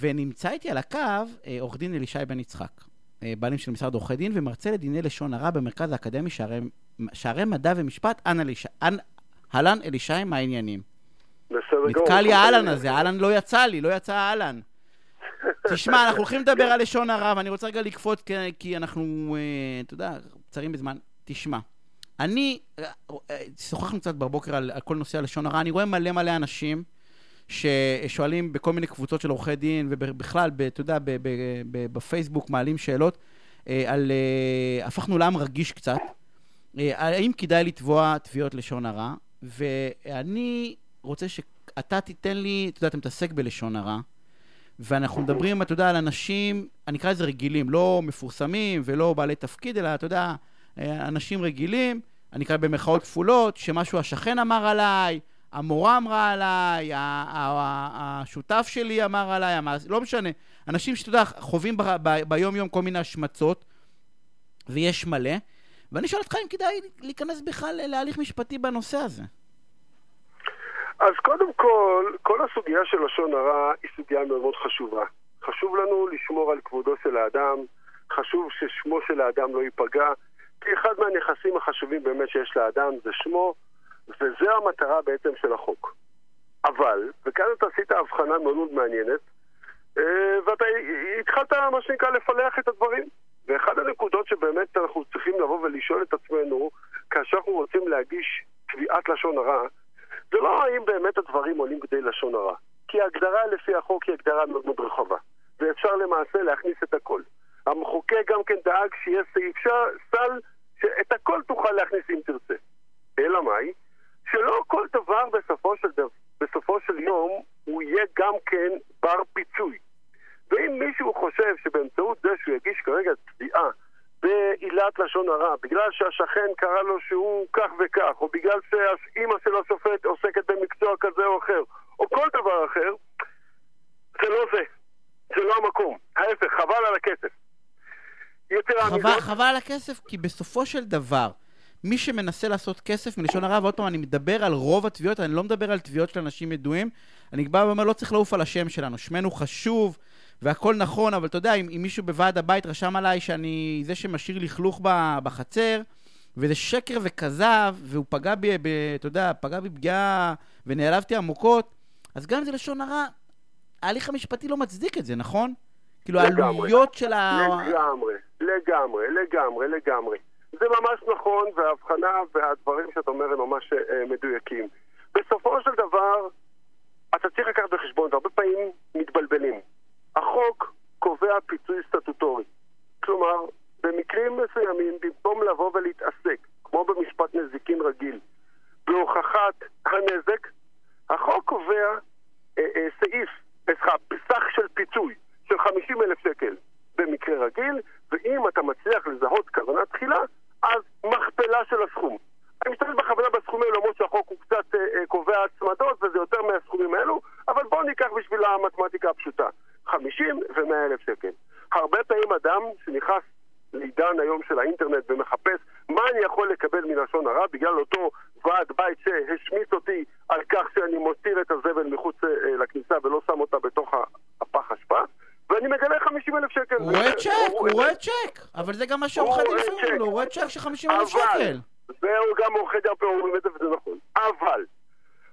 ונמצא איתי על הקו אה, עורך דין אלישי בן יצחק, אה, בעלים של משרד עורכי דין ומרצה לדיני לשון הרע במרכז האקדמי שערי, שערי מדע ומשפט, אהלן אלישי, מה העניינים? בסדר גמור. נתקע לי האהלן הזה, האהלן לא יצא לי, לא יצא האהלן. תשמע, אנחנו הולכים לדבר על לשון הרע, ואני רוצה רגע לקפוץ, כי, כי אנחנו, אה, אתה יודע, קצרים בזמן. תשמע, אני, שוחחנו קצת בבוקר על, על כל נושא הלשון הרע, אני רואה מלא מלא אנשים ששואלים בכל מיני קבוצות של עורכי דין, ובכלל, אתה יודע, בפייסבוק מעלים שאלות אה, על... אה, הפכנו לעם רגיש קצת. אה, האם כדאי לתבוע תביעות לשון הרע? ואני רוצה שאתה תיתן לי, אתה יודע, אתה מתעסק בלשון הרע, ואנחנו מדברים, אתה יודע, על אנשים, אני אקרא לזה רגילים, לא מפורסמים ולא בעלי תפקיד, אלא, אתה יודע, אנשים רגילים, אני אקרא במרכאות כפולות, שמשהו השכן אמר עליי, המורה אמרה עליי, השותף שלי אמר עליי. לא משנה. אנשים שאתה יודע, חווים ביום-יום כל מיני השמצות, ויש מלא, ואני שואל אותך אם כדאי להיכנס בכלל להליך משפטי בנושא הזה. אז קודם כל, כל הסוגיה של לשון הרע היא סוגיה מאוד מאוד חשובה. חשוב לנו לשמור על כבודו של האדם, חשוב ששמו של האדם לא ייפגע, כי אחד מהנכסים החשובים באמת שיש לאדם זה שמו, וזו המטרה בעצם של החוק. אבל, וכאן אתה עשית הבחנה מאוד מאוד מעניינת, אה, ואתה התחלת, מה שנקרא, לפלח את הדברים. ואחד הנקודות שבאמת אנחנו צריכים לבוא ולשאול את עצמנו, כאשר אנחנו רוצים להגיש תביעת לשון הרע, זה לא האם באמת הדברים עולים כדי לשון הרע. כי ההגדרה לפי החוק היא הגדרה מאוד מאוד רחבה. ואפשר למעשה להכניס את הכל. המחוקק גם כן דאג שיהיה סעיף סל, שאת הכל תוכל להכניס אם תרצה. אלא מאי? שלא כל דבר בסופו של, דבר, בסופו של יום הוא יהיה גם כן בר פיצוי. ואם מישהו חושב שבאמצעות זה שהוא יגיש כרגע תביעה בעילת לשון הרע, בגלל שהשכן קרא לו שהוא כך וכך, או בגלל שאימא של השופט עוסקת במקצוע כזה או אחר, או כל דבר אחר, זה לא זה. זה לא המקום. ההפך, חבל על הכסף. חבל, מזאת, חבל על הכסף, כי בסופו של דבר, מי שמנסה לעשות כסף מלשון הרע, ועוד פעם, אני מדבר על רוב התביעות, אני לא מדבר על תביעות של אנשים ידועים, אני בא ואומר, לא צריך לעוף על השם שלנו, שמנו חשוב, והכל נכון, אבל אתה יודע, אם, אם מישהו בוועד הבית רשם עליי שאני זה שמשאיר לכלוך בחצר, וזה שקר וכזב, והוא פגע בי, ב, אתה יודע, פגע בי פגיעה, ונעלבתי עמוקות, אז גם אם זה לשון הרע, ההליך המשפטי לא מצדיק את זה, נכון? כאילו, לגמרי. העלויות של ה... לגמרי, לגמרי, לגמרי, לגמרי. זה ממש נכון, וההבחנה והדברים שאתה אומר הם ממש אה, מדויקים. בסופו של דבר, אתה צריך לקחת בחשבון, והרבה פעמים מתבלבלים. החוק קובע פיצוי סטטוטורי. כלומר, במקרים מסוימים, במקום לבוא ולהתעסק, כמו במשפט נזיקין רגיל, בהוכחת הנזק, החוק קובע אה, אה, סעיף, סליחה, סך של פיצוי של 50 אלף שקל במקרה רגיל, ואם אתה מצליח לזהות כוונה תחילה, של הסכום. אני משתמש בכוונה בסכומים למרות שהחוק הוא קצת אה, אה, קובע הצמדות וזה יותר מהסכומים האלו, אבל בואו ניקח בשביל המתמטיקה הפשוטה. 50 ו-100 אלף שקל. הרבה פעמים אדם שנכנס לעידן היום של האינטרנט ומחפש מה אני יכול לקבל מלשון הרע בגלל אותו ועד בית שהשמיץ אותי על כך שאני מותיר את הזבל מחוץ אה, לכניסה ולא שם אותה בתוך הפח אשפה ואני מגלה 50 אלף שקל. הוא רואה צ'ק, הוא רואה צ'ק, אבל זה גם מה שעורכי דין לפעמים הוא רואה צ'ק של 50 אלף שקל. זהו, גם עורכי דין פה אומרים את זה וזה נכון. אבל,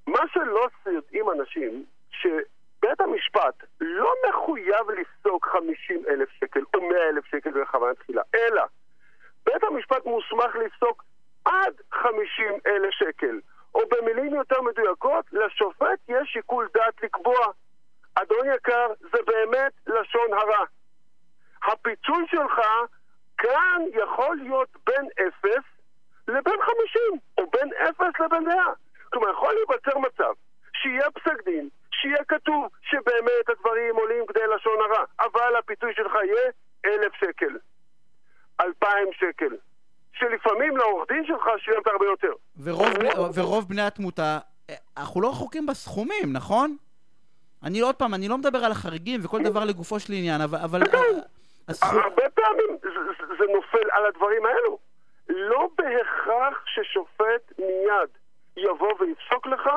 מה שלא יודעים אנשים, שבית המשפט לא מחויב לפסוק 50 אלף שקל או 100 אלף שקל בכוונה תחילה, אלא בית המשפט מוסמך לפסוק עד 50 אלף שקל. או במילים יותר מדויקות, לשופט יש שיקול דעת לקבוע. אדון יקר, זה באמת לשון הרע. הפיצוי שלך כאן יכול להיות בין 0 לבין 50, או בין 0 לבין 100. כלומר, יכול להיווצר מצב שיהיה פסק דין, שיהיה כתוב שבאמת הדברים עולים כדי לשון הרע, אבל הפיצוי שלך יהיה 1,000 שקל, 2,000 שקל, שלפעמים לעורך דין שלך שילמת הרבה יותר. ורוב, בני, ורוב בני התמותה, אנחנו לא רחוקים בסכומים, נכון? אני עוד פעם, אני לא מדבר על החריגים וכל דבר לגופו של עניין, אבל... אבל הסכום... הרבה פעמים זה, זה נופל על הדברים האלו. לא בהכרח ששופט מיד יבוא ויפסוק לך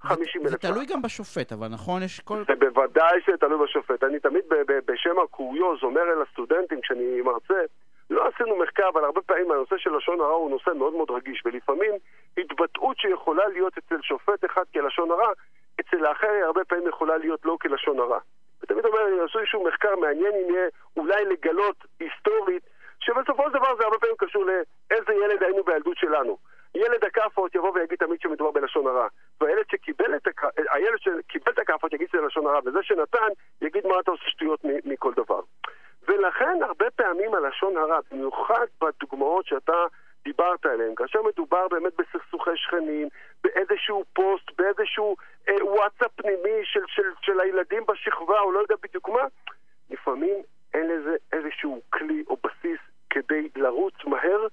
50 אלף זה תלוי גם בשופט, אבל נכון? יש כל... זה בוודאי שזה תלוי בשופט. אני תמיד בשם הקוריוז אומר אל הסטודנטים כשאני מרצה, לא עשינו מחקר, אבל הרבה פעמים הנושא של לשון הרע הוא נושא מאוד מאוד רגיש, ולפעמים התבטאות שיכולה להיות אצל שופט אחד כלשון הרע, אצל האחר היא הרבה פעמים יכולה להיות לא כלשון הרע. ותמיד אומר, אני אעשו איזשהו מחקר מעניין אם יהיה אולי לגלות היסטורית, שבסופו של דבר זה הרבה פעמים קשור לאיזה ילד היינו בילדות שלנו. ילד הכאפות יבוא ויגיד תמיד שמדובר בלשון הרע. והילד שקיבל את, הכ... הילד שקיבל את הכאפות יגיד שזה לשון הרע, וזה שנתן יגיד מה אתה עושה שטויות מכל דבר. ולכן הרבה פעמים הלשון הרע, במיוחד בדוגמאות שאתה דיברת עליהן, כאשר מדובר באמת בסכסוכי שכנים, באיזשהו פוסט, באיזשהו אה, וואטסאפ פנימי של, של, של הילדים בשכבה, או לא יודע בדיוק מה, לפעמים אין לזה איזשהו כלי או בסיס כדי לרוץ מהר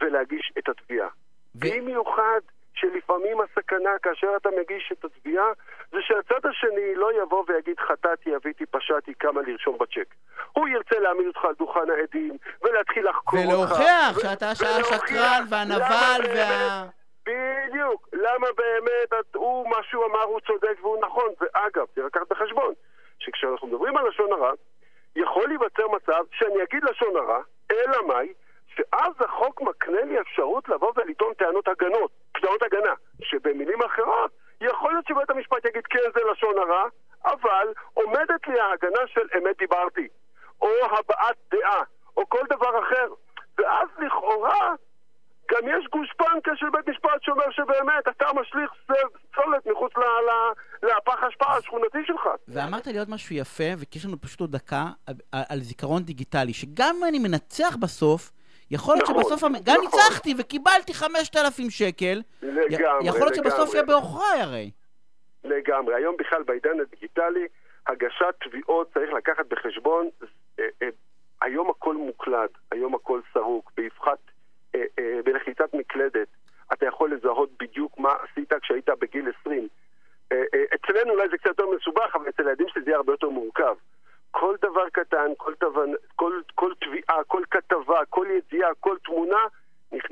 ולהגיש את התביעה. במיוחד שלפעמים הסכנה כאשר אתה מגיש את התביעה זה שהצד השני לא יבוא ויגיד חטאתי, אביתי, פשעתי, כמה לרשום בצ'ק. הוא ירצה להעמיד אותך על דוכן העדים ולהתחיל לחקור אותך. ולהוכיח שאתה השקרן והנבל וה... בדיוק. למה באמת הוא, מה שהוא אמר הוא צודק והוא נכון. ואגב, צריך לקחת בחשבון שכשאנחנו מדברים על לשון הרע, יכול להיווצר מצב שאני אגיד לשון הרע, אלא מאי? שאז החוק מקנה לי אפשרות לבוא ולטעון טענות הגנות, טענות הגנה, שבמילים אחרות, יכול להיות שבית המשפט יגיד כן זה לשון הרע, אבל עומדת לי ההגנה של אמת דיברתי, או הבעת דעה, או כל דבר אחר, ואז לכאורה גם יש גושפנקה של בית משפט שאומר שבאמת אתה משליך סולת מחוץ לפח ההשפעה השכונתי שלך. ואמרת לי עוד משהו יפה, וכי יש לנו פשוט עוד דקה, על, זיכרון דיגיטלי, שגם אם אני מנצח בסוף, יכול להיות נכון, שבסוף, גם נכון. ניצחתי וקיבלתי 5,000 שקל, לגמרי, יכול להיות שבסוף. יהיה בעוכריי הרי. לגמרי. היום בכלל בעידן הדיגיטלי, הגשת תביעות צריך לקחת בחשבון, אה, אה, היום הכל מוקלד, היום הכל סרוק, באבחת, בלחיצת מקלדת. אתה יכול לזהות בדיוק מה עשית כשהיית בגיל 20. אה, אה, אצלנו אולי זה קצת יותר מסובך, אבל אצל הילדים שלי זה יהיה הרבה יותר מורכב. כל דבר קטן, כל, תבנ... כל, כל תביעה, כל כתבה, כל ידיעה, כל תמונה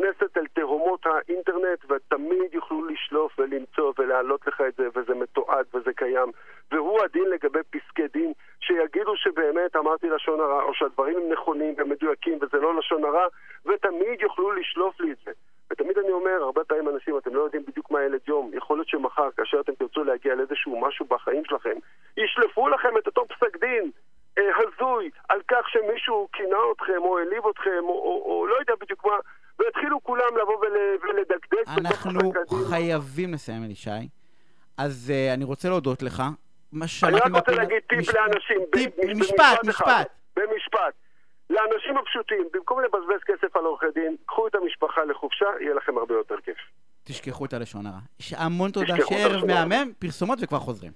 נכנסת אל תהומות האינטרנט ותמיד יוכלו לשלוף ולמצוא ולהעלות לך את זה וזה מתועד וזה קיים. והוא הדין לגבי פסקי דין שיגידו שבאמת אמרתי לשון הרע או שהדברים הם נכונים ומדויקים וזה לא לשון הרע ותמיד יוכלו לשלוף לי את זה. ותמיד אני אומר, הרבה פעמים אנשים, אתם לא יודעים בדיוק מה ילד יום יכול להיות שמחר, כאשר אתם תרצו להגיע לאיזשהו משהו בחיים שלכם ישלפו לכם את אותו פסק דין אה, הזוי על כך שמישהו כינה אתכם או העליב אתכם או, או, או לא יודע בדיוק מה ויתחילו כולם לבוא ול, ולדקדק אנחנו. חייבים לסיים, אלישי. אז uh, אני רוצה להודות לך. מה אני רק רוצה להגיד טיפ מש- לאנשים, ב- טיפ, במשפט משפט, אחד. משפט. במשפט. לאנשים הפשוטים, במקום לבזבז כסף על עורכי דין, קחו את המשפחה לחופשה, יהיה לכם הרבה יותר כיף. תשכחו את הלשון הרע. המון תודה, תשכחו את שיהיה ערב הלשון הרע. מהמם, פרסומות וכבר חוזרים.